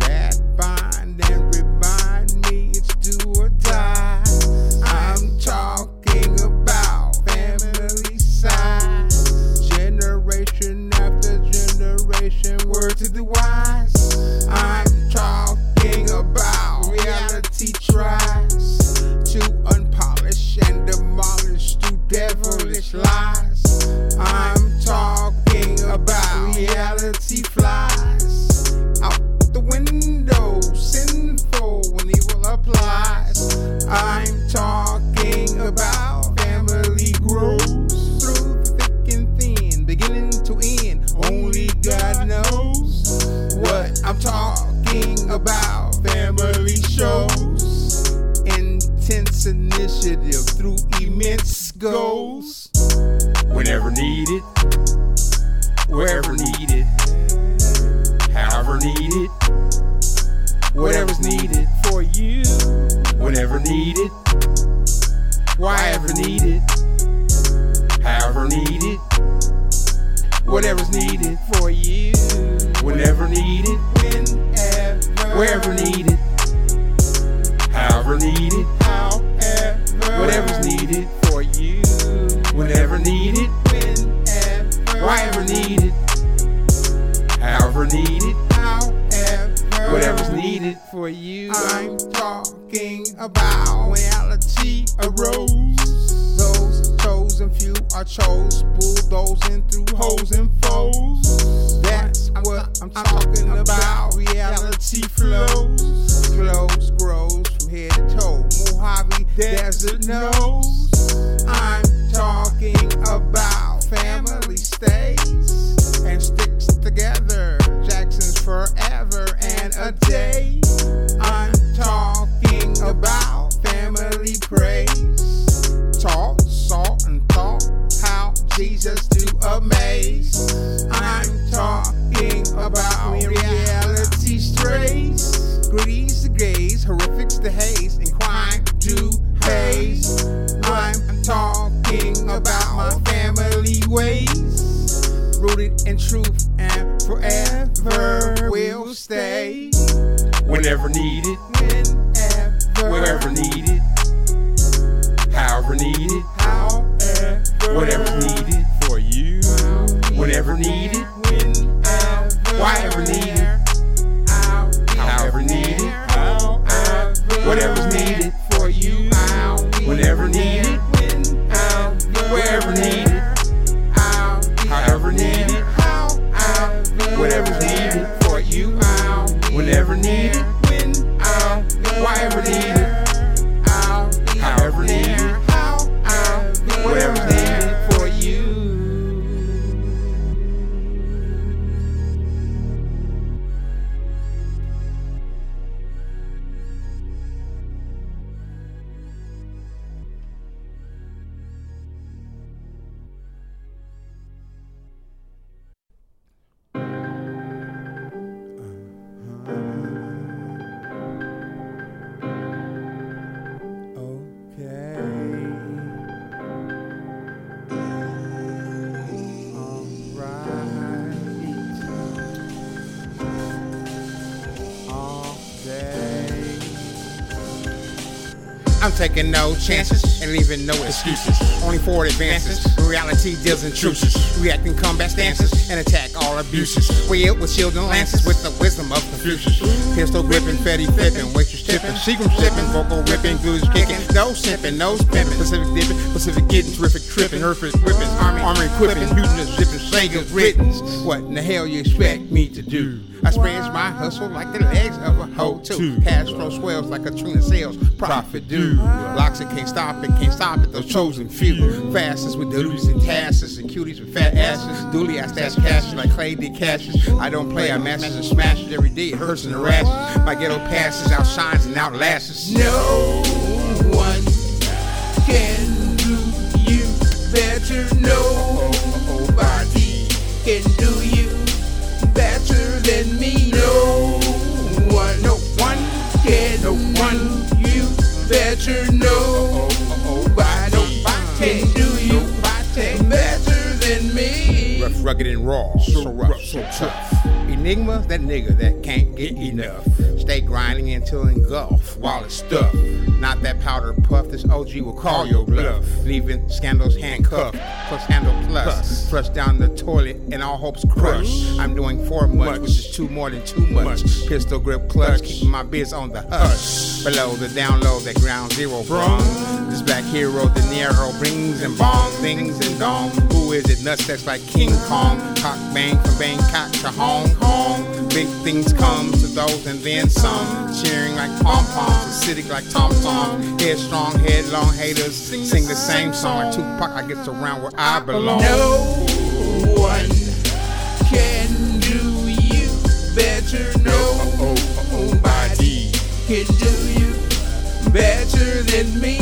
that bind and me it's do or die. I'm talking about family side, generation after generation, word to the wise. I'm talking about reality tries to unpolish and demolish devilish lies. I'm reality flies out the window. Sinful when evil applies. I'm talking about family grows through thick and thin, beginning to end. Only God knows what I'm talking about. Family shows intense initiative through immense goals. Whatever's needed. for you. Whenever needed, wherever needed, however needed, whatever's needed. For you. Whenever needed, whenever, wherever needed, however needed, however, whatever's needed. for you. Whenever needed, whenever, needed, however needed, however, needed for you. I'm talking about reality arose. Those chosen few are chose, bulldozing through hoes and foes. That's what I'm talking about. Reality flows, close grows from head to toe. Mojave Desert knows. Whenever needed, Whenever, wherever needed, however needed, however, whatever's needed for you. Whenever needed, Whenever, wherever needed, however I'm taking no chances and leaving no excuses. Only forward advances. Reality deals in truces. Reacting combat stances and attack all abuses. We with shield and lances with the wisdom of Confucius. Pistol gripping, fetty flipping, waitress tipping, secret shipping, vocal ripping, goose kicking, no simping, no pimping, Pacific dipping, Pacific getting, terrific tripping, earthquake whipping, army, army equipping, mutinous zipping, written. What in the hell you expect me to do? I spreads my hustle like the legs of a hoe too. Cash flow swells like a trillion sales. Profit due. Locks it can't stop it, can't stop it. Those chosen few. Fastest with duties and tasks and cuties with fat asses. Dually I stash cash like Clay did cashes. I don't play, I masters and smashes every day. It hurts and harasses. My ghetto passes outshines and outlasts. No one can do you better. Nobody rugged, and raw, so rough, so tough. Enigma, that nigga that can't get enough. Stay grinding until engulfed while it's stuffed. Not that powder puff, this OG will call your bluff. Leaving scandals handcuffed, plus handle plus. Flush down the toilet and all hopes crushed. I'm doing four much, which is two more than too much. Pistol grip clutch, keeping my biz on the hush. Below the download, that ground zero brung. This black hero, De Niro brings and bong things and dong is it? Nuts that's like King Kong. Cock bang from Bangkok to Hong Kong. Big things come to those and then some. Cheering like pom poms, acidic like tom tom. Headstrong, headlong haters sing the same song. Like Tupac, I get around where I belong. No one can do you better. No nobody can do you better than me.